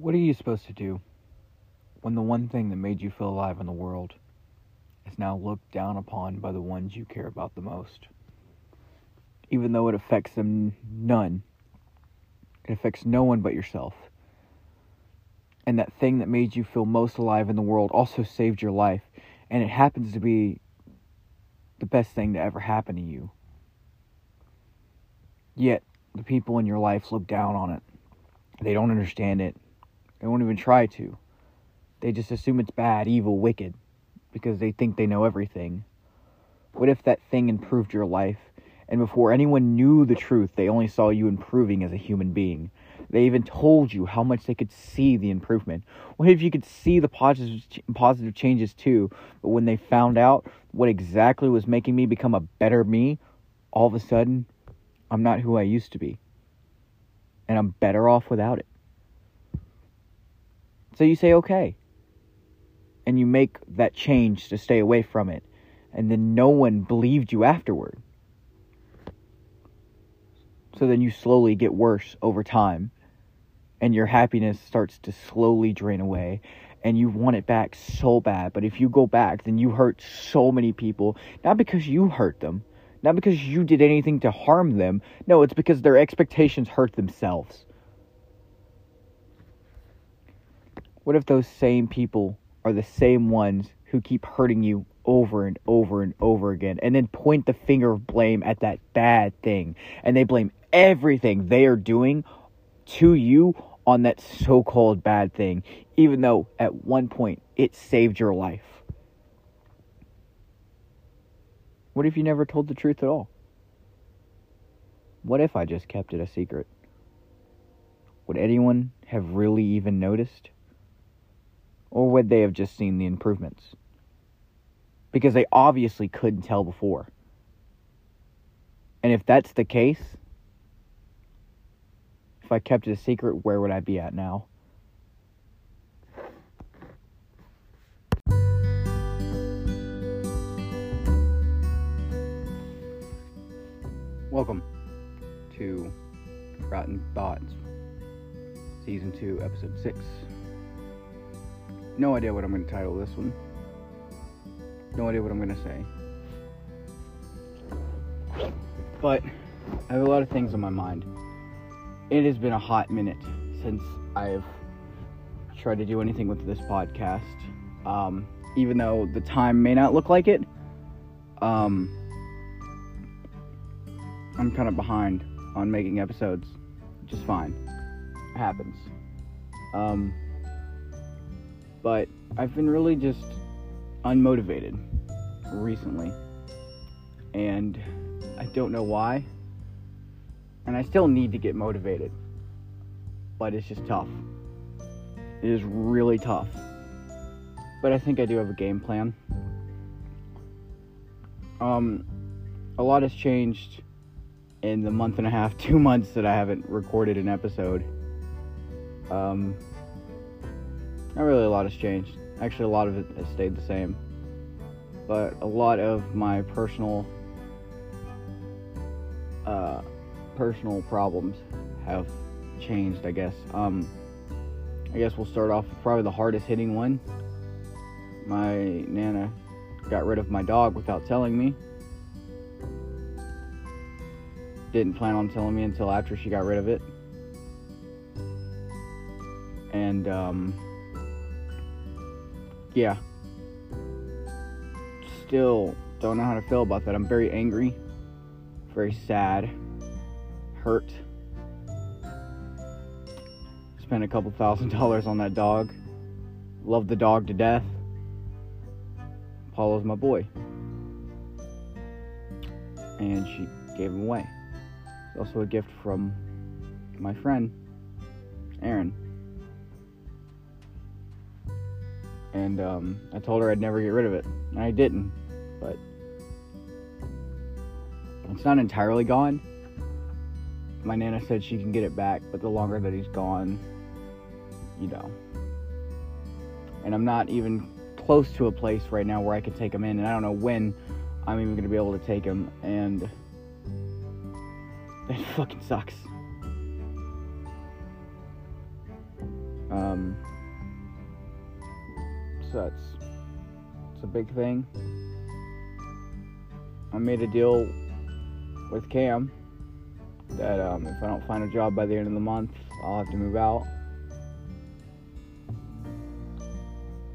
What are you supposed to do when the one thing that made you feel alive in the world is now looked down upon by the ones you care about the most? Even though it affects them none, it affects no one but yourself. And that thing that made you feel most alive in the world also saved your life, and it happens to be the best thing to ever happen to you. Yet, the people in your life look down on it. They don't understand it. They won't even try to. They just assume it's bad, evil, wicked, because they think they know everything. What if that thing improved your life, and before anyone knew the truth, they only saw you improving as a human being? They even told you how much they could see the improvement. What if you could see the positive, positive changes too, but when they found out what exactly was making me become a better me, all of a sudden, I'm not who I used to be. And I'm better off without it. So you say, okay. And you make that change to stay away from it. And then no one believed you afterward. So then you slowly get worse over time. And your happiness starts to slowly drain away. And you want it back so bad. But if you go back, then you hurt so many people. Not because you hurt them, not because you did anything to harm them. No, it's because their expectations hurt themselves. What if those same people are the same ones who keep hurting you over and over and over again and then point the finger of blame at that bad thing and they blame everything they are doing to you on that so called bad thing, even though at one point it saved your life? What if you never told the truth at all? What if I just kept it a secret? Would anyone have really even noticed? Or would they have just seen the improvements? Because they obviously couldn't tell before. And if that's the case, if I kept it a secret, where would I be at now? Welcome to Rotten Thoughts, Season 2, Episode 6. No idea what I'm going to title this one. No idea what I'm going to say. But I have a lot of things on my mind. It has been a hot minute since I've tried to do anything with this podcast. Um, even though the time may not look like it, um, I'm kind of behind on making episodes, Just fine. It happens. Um, but I've been really just unmotivated recently. And I don't know why. And I still need to get motivated. But it's just tough. It is really tough. But I think I do have a game plan. Um, a lot has changed in the month and a half, two months that I haven't recorded an episode. Um, not really a lot has changed. Actually, a lot of it has stayed the same. But a lot of my personal, uh, personal problems have changed. I guess. Um, I guess we'll start off with probably the hardest hitting one. My nana got rid of my dog without telling me. didn't plan on telling me until after she got rid of it. And, um, yeah. Still don't know how to feel about that. I'm very angry, very sad, hurt. Spent a couple thousand dollars on that dog. Love the dog to death. Apollo's my boy. And she gave him away. It's also a gift from my friend, Aaron. And um, I told her I'd never get rid of it. And I didn't. But it's not entirely gone. My Nana said she can get it back, but the longer that he's gone, you know. And I'm not even close to a place right now where I could take him in, and I don't know when I'm even going to be able to take him. And it fucking sucks. Um, so that's it's a big thing. I made a deal with Cam that um, if I don't find a job by the end of the month, I'll have to move out.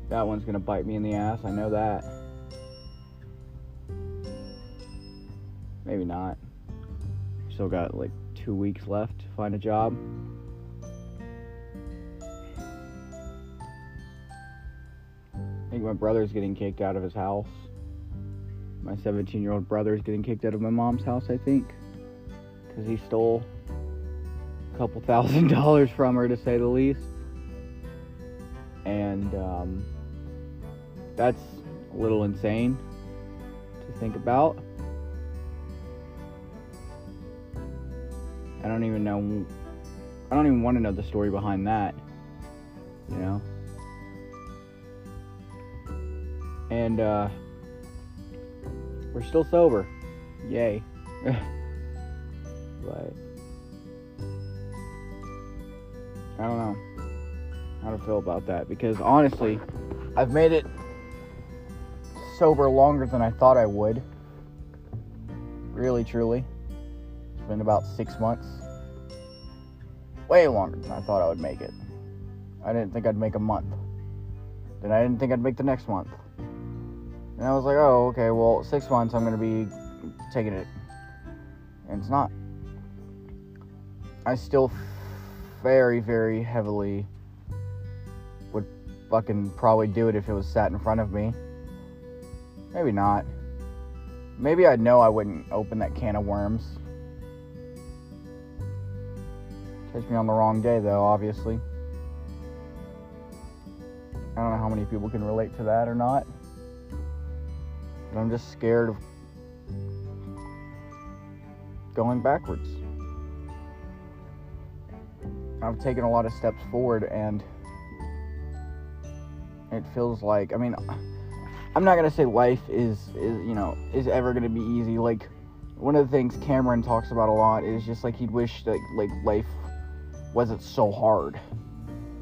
That one's gonna bite me in the ass. I know that. Maybe not. Still got like two weeks left to find a job. Think my brother's getting kicked out of his house. My 17 year old brother's getting kicked out of my mom's house, I think. Because he stole a couple thousand dollars from her, to say the least. And um, that's a little insane to think about. I don't even know. I don't even want to know the story behind that. You know? And, uh, we're still sober. Yay. but, I don't know how to feel about that because honestly, I've made it sober longer than I thought I would. Really, truly. It's been about six months. Way longer than I thought I would make it. I didn't think I'd make a month. Then I didn't think I'd make the next month. And I was like, oh, okay, well, six months I'm going to be taking it. And it's not. I still very, very heavily would fucking probably do it if it was sat in front of me. Maybe not. Maybe I'd know I wouldn't open that can of worms. Catch me on the wrong day, though, obviously. I don't know how many people can relate to that or not. I'm just scared of going backwards. I've taken a lot of steps forward and it feels like I mean I'm not gonna say life is is you know is ever gonna be easy. Like one of the things Cameron talks about a lot is just like he'd wish that like life wasn't so hard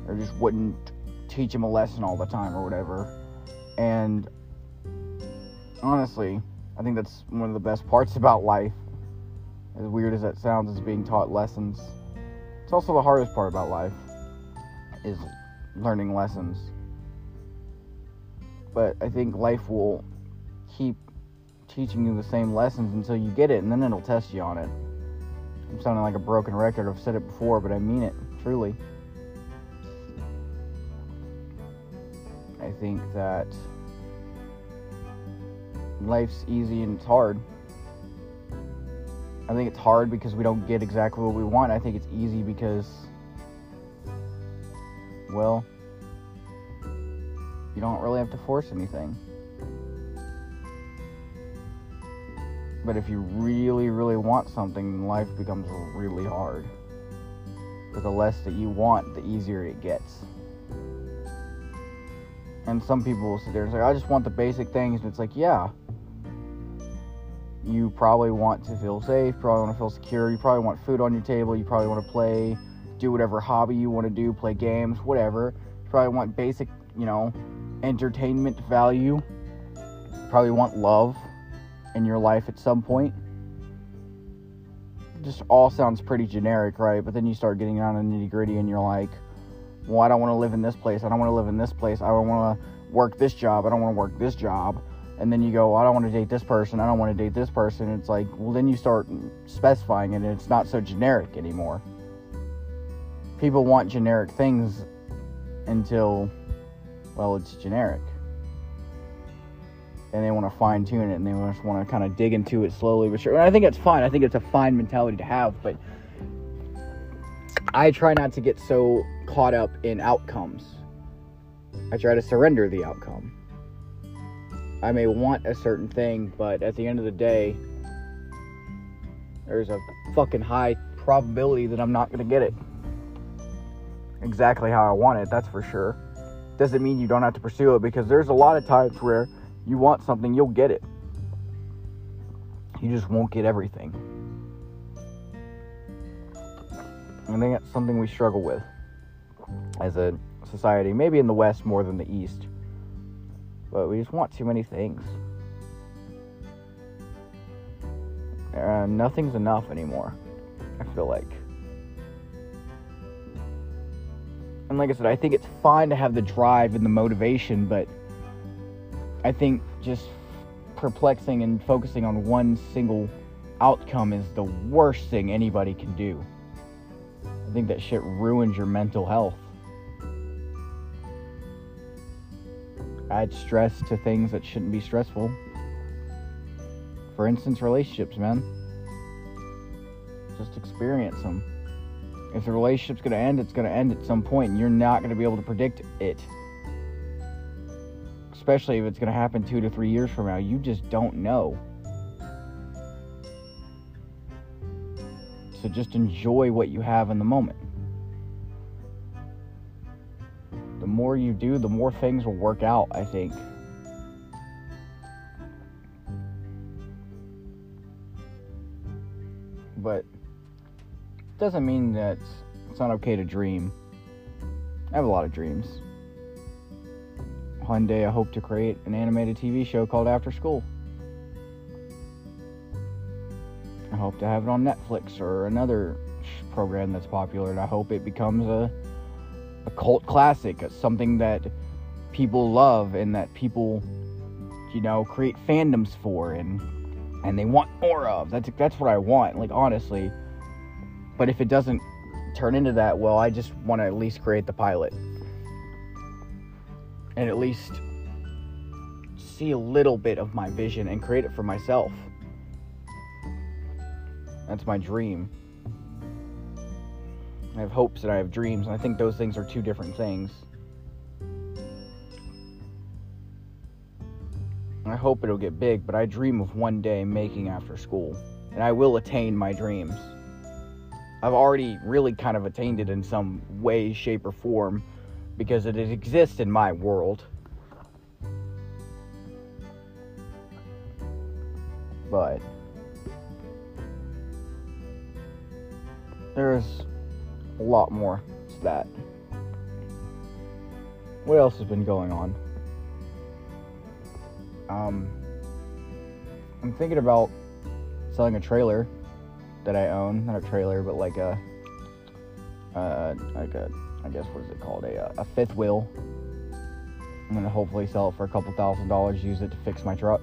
or just wouldn't teach him a lesson all the time or whatever. And honestly, I think that's one of the best parts about life. As weird as that sounds, is being taught lessons. It's also the hardest part about life, is learning lessons. But I think life will keep teaching you the same lessons until you get it, and then it'll test you on it. I'm sounding like a broken record. I've said it before, but I mean it truly. I think that life's easy and it's hard. I think it's hard because we don't get exactly what we want. I think it's easy because, well, you don't really have to force anything. But if you really, really want something, life becomes really hard. But the less that you want, the easier it gets. And some people will sit there and say, I just want the basic things. And it's like, yeah, you probably want to feel safe, probably want to feel secure, you probably want food on your table, you probably want to play, do whatever hobby you want to do, play games, whatever. You probably want basic, you know, entertainment value. You probably want love in your life at some point. Just all sounds pretty generic, right? But then you start getting down to nitty gritty and you're like, well, I don't want to live in this place. I don't want to live in this place. I don't want to work this job. I don't want to work this job and then you go, I don't want to date this person, I don't want to date this person. It's like, well, then you start specifying it, and it's not so generic anymore. People want generic things until, well, it's generic. And they want to fine tune it, and they just want to kind of dig into it slowly but sure. I think it's fine. I think it's a fine mentality to have, but I try not to get so caught up in outcomes. I try to surrender the outcome I may want a certain thing, but at the end of the day, there's a fucking high probability that I'm not going to get it exactly how I want it, that's for sure. Doesn't mean you don't have to pursue it because there's a lot of times where you want something, you'll get it. You just won't get everything. And I think that's something we struggle with as a society. Maybe in the West more than the East. But we just want too many things. Uh, nothing's enough anymore. I feel like. And like I said, I think it's fine to have the drive and the motivation, but I think just perplexing and focusing on one single outcome is the worst thing anybody can do. I think that shit ruins your mental health. Add stress to things that shouldn't be stressful. For instance, relationships, man. Just experience them. If the relationship's gonna end, it's gonna end at some point, and you're not gonna be able to predict it. Especially if it's gonna happen two to three years from now. You just don't know. So just enjoy what you have in the moment. More you do, the more things will work out, I think. But it doesn't mean that it's not okay to dream. I have a lot of dreams. One day I hope to create an animated TV show called After School. I hope to have it on Netflix or another program that's popular, and I hope it becomes a a cult classic, uh, something that people love and that people, you know, create fandoms for and and they want more of. That's that's what I want, like honestly. But if it doesn't turn into that, well, I just want to at least create the pilot. And at least see a little bit of my vision and create it for myself. That's my dream. I have hopes and I have dreams, and I think those things are two different things. I hope it'll get big, but I dream of one day making after school, and I will attain my dreams. I've already really kind of attained it in some way, shape, or form because it exists in my world. But there's a lot more to that. What else has been going on? Um, I'm thinking about selling a trailer that I own. Not a trailer, but like a, uh, like a, I guess what is it called? A, a fifth wheel. I'm gonna hopefully sell it for a couple thousand dollars. Use it to fix my truck.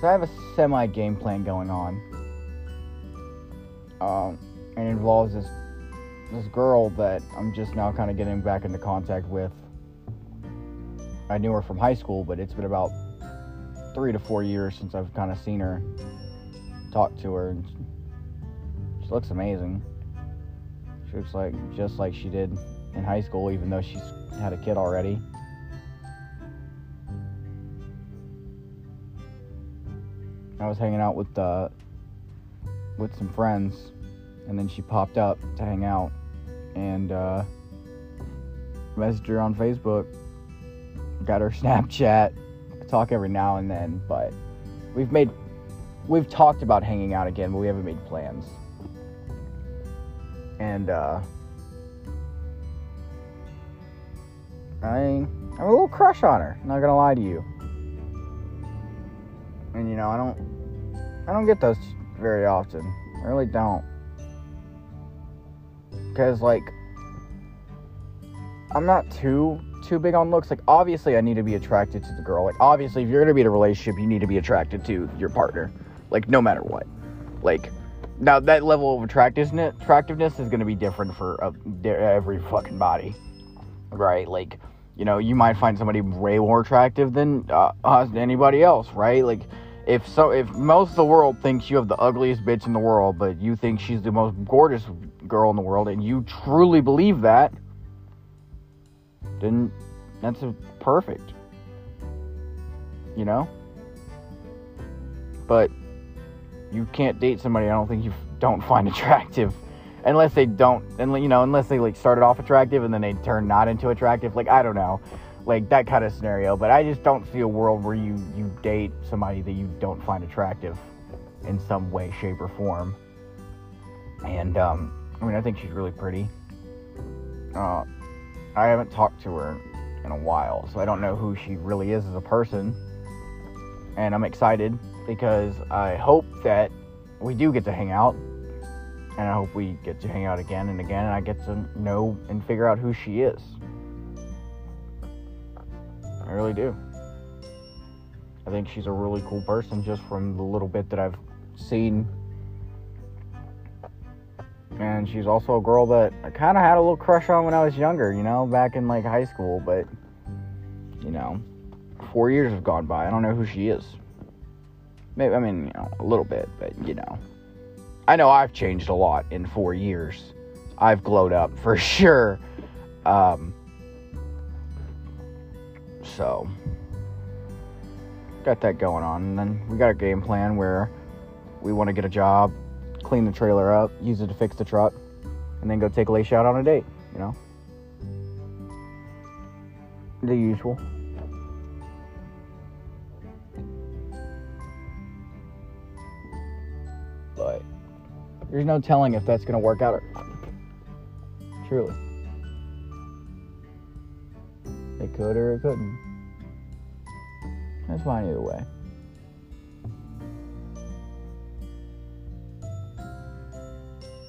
So I have a semi game plan going on. Um, and involves this this girl that I'm just now kind of getting back into contact with. I knew her from high school, but it's been about three to four years since I've kind of seen her, talked to her, and she looks amazing. She looks like just like she did in high school, even though she's had a kid already. I was hanging out with uh, with some friends and then she popped up to hang out and uh, messaged her on Facebook. Got her Snapchat. I talk every now and then, but we've made we've talked about hanging out again, but we haven't made plans. And uh, I I'm a little crush on her. Not gonna lie to you. And you know I don't I don't get those very often. I really don't because like I'm not too too big on looks. Like obviously I need to be attracted to the girl. Like obviously if you're gonna be in a relationship, you need to be attracted to your partner. Like no matter what. Like now that level of attractiveness attractiveness is gonna be different for uh, every fucking body, right? Like you know you might find somebody way more attractive than uh, anybody else, right? Like if so if most of the world thinks you have the ugliest bitch in the world but you think she's the most gorgeous girl in the world and you truly believe that then that's perfect you know but you can't date somebody i don't think you don't find attractive unless they don't and you know unless they like started off attractive and then they turn not into attractive like i don't know like that kind of scenario. But I just don't see a world where you you date somebody that you don't find attractive in some way, shape, or form. And um, I mean, I think she's really pretty. Uh, I haven't talked to her in a while, so I don't know who she really is as a person. And I'm excited because I hope that we do get to hang out. And I hope we get to hang out again and again, and I get to know and figure out who she is. I really do. I think she's a really cool person just from the little bit that I've seen. And she's also a girl that I kind of had a little crush on when I was younger, you know, back in like high school. But, you know, four years have gone by. I don't know who she is. Maybe, I mean, you know, a little bit, but, you know. I know I've changed a lot in four years. I've glowed up for sure. Um, so, got that going on. And then we got a game plan where we want to get a job, clean the trailer up, use it to fix the truck, and then go take Leisha out on a date, you know? The usual. But there's no telling if that's going to work out or. Truly. It could or it couldn't. That's fine either way.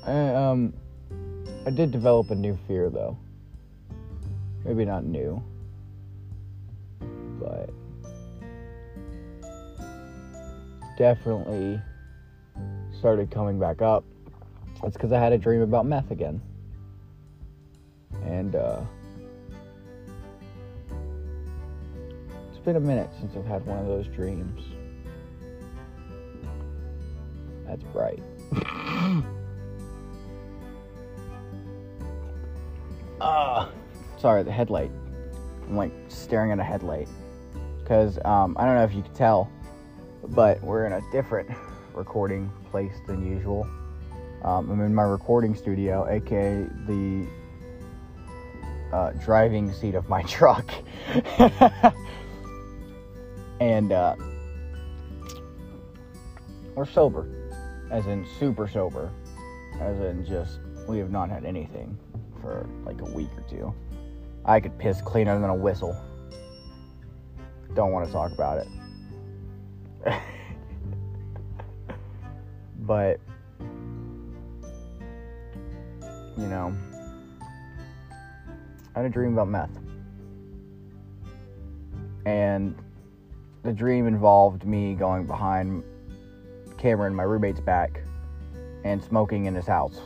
I, um, I did develop a new fear though. Maybe not new, but definitely started coming back up. It's because I had a dream about meth again. And, uh, it's been a minute since I've had one of those dreams. That's bright. Ah, sorry, the headlight. I'm like staring at a headlight because um, I don't know if you can tell, but we're in a different recording place than usual. Um, I'm in my recording studio, aka the uh, driving seat of my truck, and uh, we're sober, as in super sober, as in just we have not had anything for like a week or two. I could piss cleaner than a whistle. Don't want to talk about it. but, you know, I had a dream about meth. And the dream involved me going behind Cameron, my roommate's back, and smoking in his house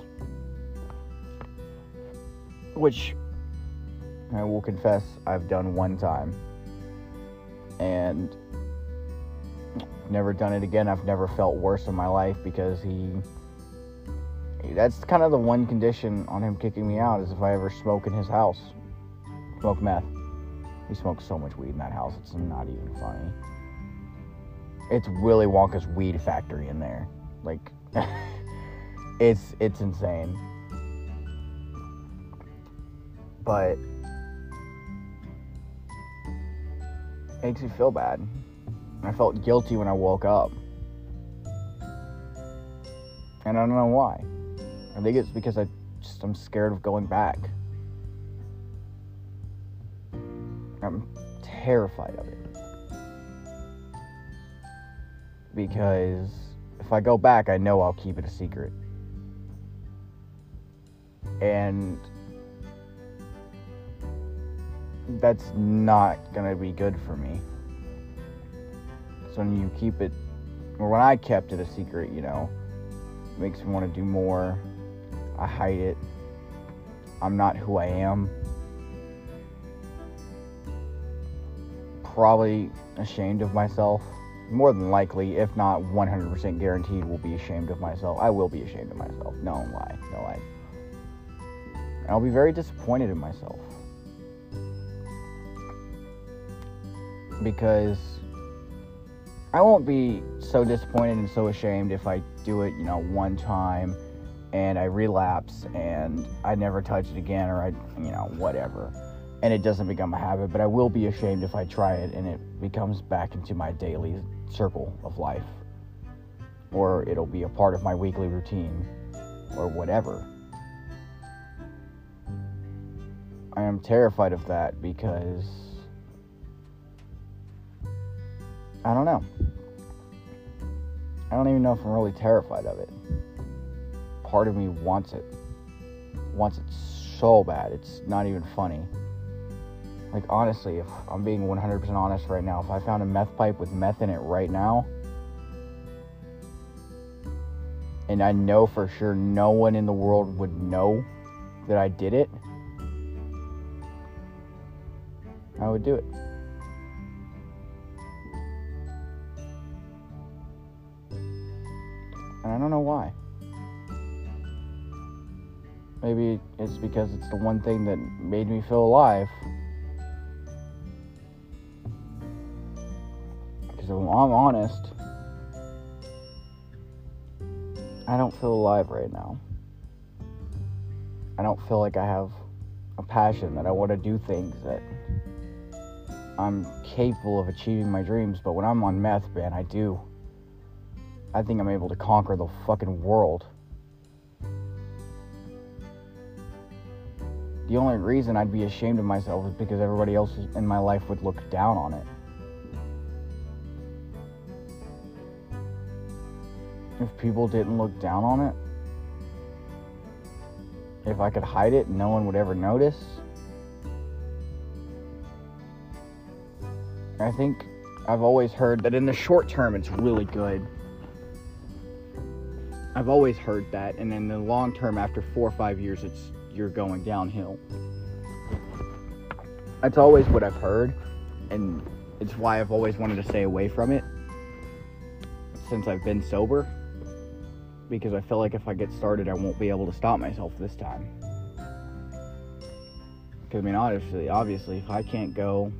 which I will confess I've done one time. And never done it again. I've never felt worse in my life because he that's kind of the one condition on him kicking me out is if I ever smoke in his house. Smoke meth. He smokes so much weed in that house, it's not even funny. It's Willy Wonka's weed factory in there. Like it's it's insane but it makes you feel bad. I felt guilty when I woke up. And I don't know why. I think it's because I just I'm scared of going back. I'm terrified of it. Because if I go back, I know I'll keep it a secret. And that's not gonna be good for me. So when you keep it, or when I kept it a secret, you know, makes me want to do more. I hide it. I'm not who I am. Probably ashamed of myself. More than likely, if not 100% guaranteed, will be ashamed of myself. I will be ashamed of myself. No lie. No lie. And I'll be very disappointed in myself. Because I won't be so disappointed and so ashamed if I do it, you know, one time and I relapse and I never touch it again or I, you know, whatever. And it doesn't become a habit, but I will be ashamed if I try it and it becomes back into my daily circle of life. Or it'll be a part of my weekly routine or whatever. I am terrified of that because I don't know. I don't even know if I'm really terrified of it. Part of me wants it. Wants it so bad. It's not even funny. Like, honestly, if I'm being 100% honest right now, if I found a meth pipe with meth in it right now, and I know for sure no one in the world would know that I did it, I would do it. And I don't know why. Maybe it's because it's the one thing that made me feel alive. Because if I'm honest, I don't feel alive right now. I don't feel like I have a passion that I want to do things that I'm capable of achieving my dreams, but when I'm on meth, man, I do. I think I'm able to conquer the fucking world. The only reason I'd be ashamed of myself is because everybody else in my life would look down on it. If people didn't look down on it, if I could hide it no one would ever notice, I think I've always heard that in the short term it's really good. I've always heard that, and in the long term, after four or five years, it's you're going downhill. That's always what I've heard, and it's why I've always wanted to stay away from it since I've been sober. Because I feel like if I get started, I won't be able to stop myself this time. Because I mean, honestly, obviously, if I can't go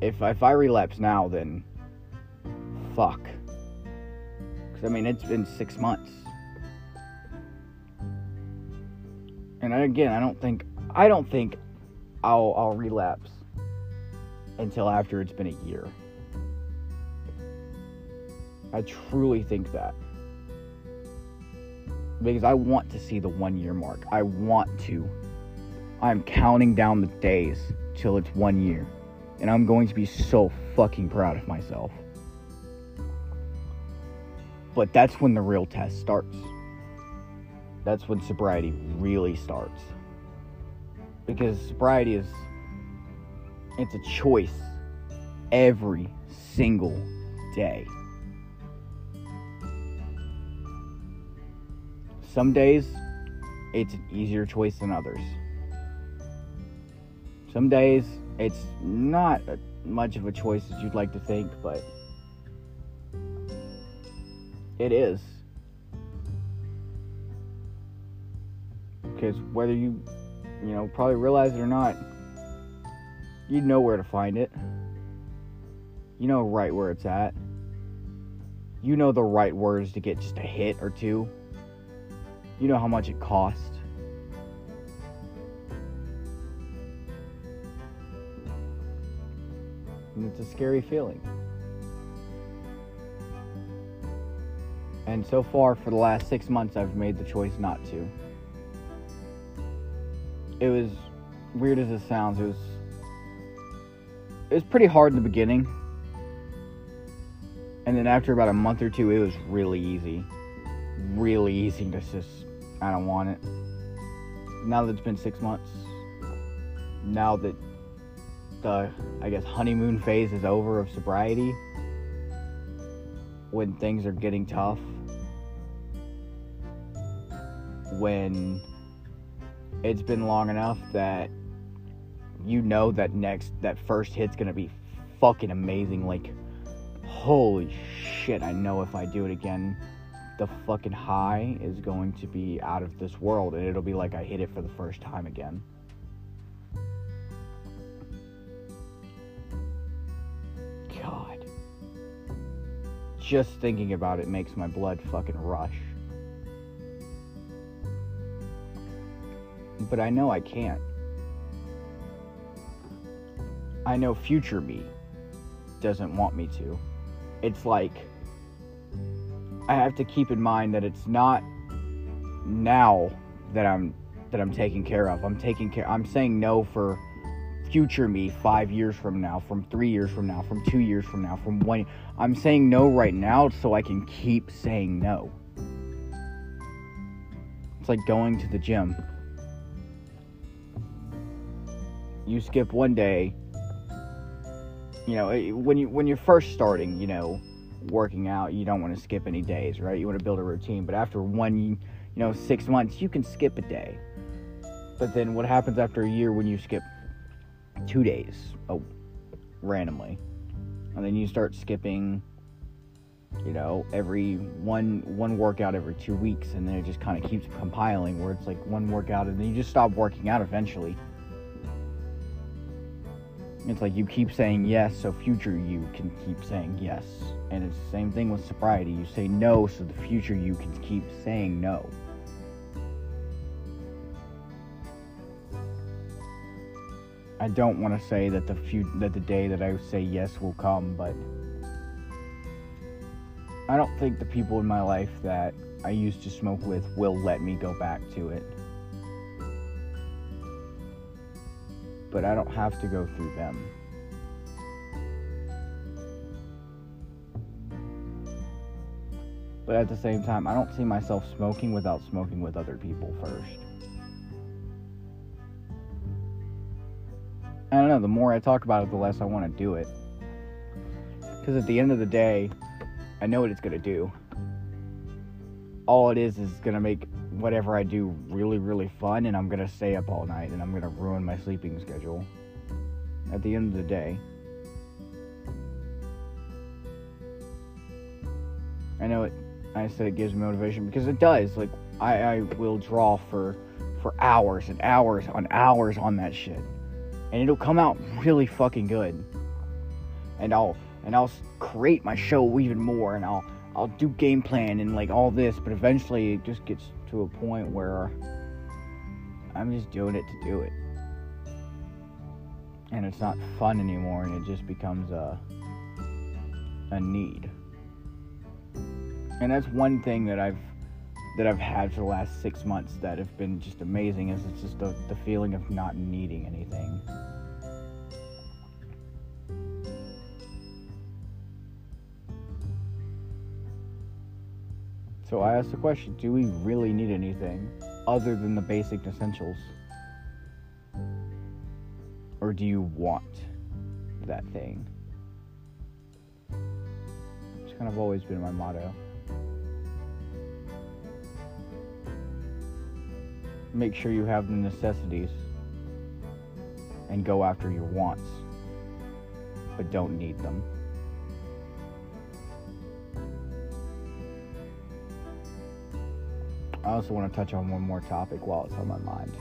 if if I relapse now, then fuck. Because I mean, it's been six months, and again, I don't think I don't think I'll I'll relapse until after it's been a year. I truly think that. Because I want to see the one year mark. I want to. I'm counting down the days till it's one year and I'm going to be so fucking proud of myself. But that's when the real test starts. That's when sobriety really starts. Because sobriety is it's a choice every single day. Some days it's an easier choice than others. Some days it's not much of a choice as you'd like to think, but it is. Because whether you, you know, probably realize it or not, you know where to find it. You know right where it's at. You know the right words to get just a hit or two. You know how much it costs. And it's a scary feeling. And so far, for the last six months, I've made the choice not to. It was weird as it sounds. It was it was pretty hard in the beginning, and then after about a month or two, it was really easy, really easy to just I don't want it. Now that it's been six months, now that the I guess honeymoon phase is over of sobriety when things are getting tough when it's been long enough that you know that next that first hit's gonna be fucking amazing. Like holy shit i know if i do it again the fucking high is going to be out of this world and it'll be like i hit it for the first time again. God. Just thinking about it makes my blood fucking rush. But I know I can't. I know future me doesn't want me to. It's like I have to keep in mind that it's not now that I'm that I'm taking care of. I'm taking care I'm saying no for future me 5 years from now, from 3 years from now, from 2 years from now, from 1 I'm saying no right now so I can keep saying no. It's like going to the gym. You skip one day, you know, when you when you're first starting, you know, working out, you don't want to skip any days, right? You want to build a routine, but after one, you know, 6 months, you can skip a day. But then what happens after a year when you skip 2 days oh, randomly? And then you start skipping you know every one one workout every two weeks and then it just kind of keeps compiling where it's like one workout and then you just stop working out eventually it's like you keep saying yes so future you can keep saying yes. And it's the same thing with sobriety. You say no so the future you can keep saying no. I don't want to say that the few that the day that I say yes will come, but I don't think the people in my life that I used to smoke with will let me go back to it. But I don't have to go through them. But at the same time, I don't see myself smoking without smoking with other people first. I don't know, the more I talk about it, the less I want to do it. Because at the end of the day, I know what it's gonna do. All it is is gonna make whatever I do really, really fun, and I'm gonna stay up all night, and I'm gonna ruin my sleeping schedule. At the end of the day, I know it. I said it gives me motivation because it does. Like I, I will draw for for hours and hours on hours on that shit, and it'll come out really fucking good. And I'll and I'll create my show even more and I'll I'll do game plan and like all this, but eventually it just gets to a point where I'm just doing it to do it. And it's not fun anymore and it just becomes a a need. And that's one thing that I've that I've had for the last six months that have been just amazing is it's just the, the feeling of not needing anything. So I asked the question do we really need anything other than the basic essentials? Or do you want that thing? It's kind of always been my motto. Make sure you have the necessities and go after your wants, but don't need them. I also want to touch on one more topic while it's on my mind.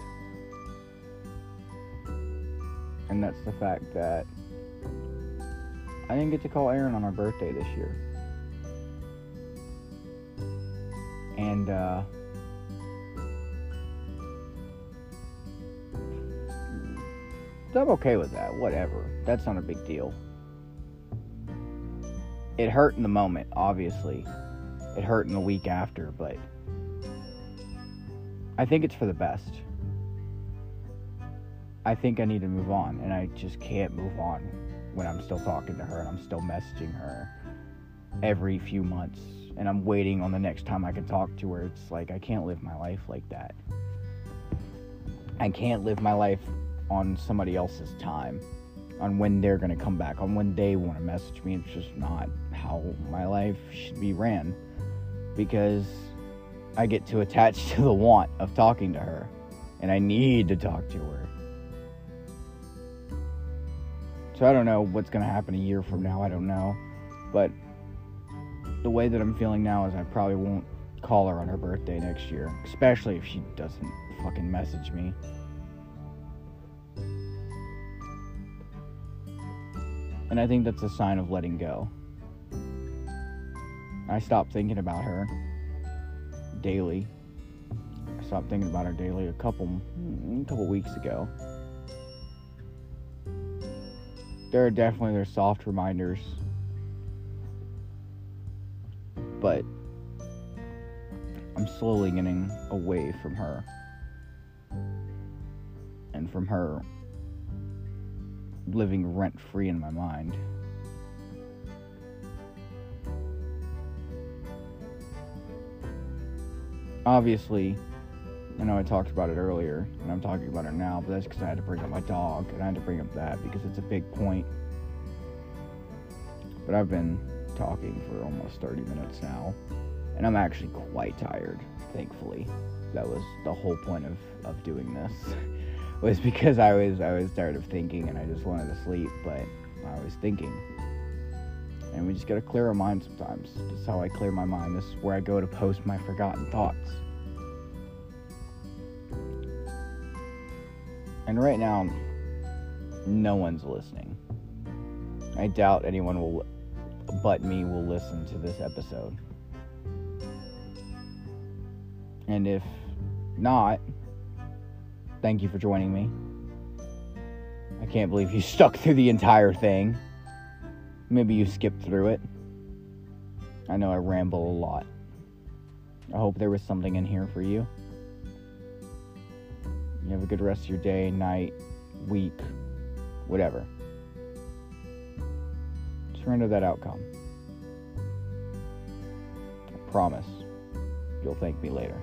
And that's the fact that I didn't get to call Aaron on our birthday this year. And, uh, I'm okay with that. Whatever. That's not a big deal. It hurt in the moment, obviously. It hurt in the week after, but I think it's for the best. I think I need to move on, and I just can't move on when I'm still talking to her and I'm still messaging her every few months, and I'm waiting on the next time I can talk to her. It's like I can't live my life like that. I can't live my life on somebody else's time, on when they're gonna come back, on when they want to message me. It's just not how my life should be ran because I get too attached to the want of talking to her, and I need to talk to her. So I don't know what's going to happen a year from now. I don't know. But the way that I'm feeling now is I probably won't call her on her birthday next year, especially if she doesn't fucking message me. And I think that's a sign of letting go. I stopped thinking about her daily. I stopped thinking about her daily a couple mm, a couple weeks ago. There are definitely there's soft reminders, but I'm slowly getting away from her. and from her living rent free in my mind. Obviously, I know I talked about it earlier, and I'm talking about it now, but that's because I had to bring up my dog, and I had to bring up that because it's a big point. But I've been talking for almost 30 minutes now, and I'm actually quite tired, thankfully. That was the whole point of, of doing this. was because I was I was tired of thinking and I just wanted to sleep, but I was thinking. And we just gotta clear our mind sometimes. This is how I clear my mind. This is where I go to post my forgotten thoughts. And right now, no one's listening. I doubt anyone will, but me, will listen to this episode. And if not, thank you for joining me. I can't believe you stuck through the entire thing. Maybe you skipped through it. I know I ramble a lot. I hope there was something in here for you. You have a good rest of your day, night, week, whatever. Surrender that outcome. I promise you'll thank me later.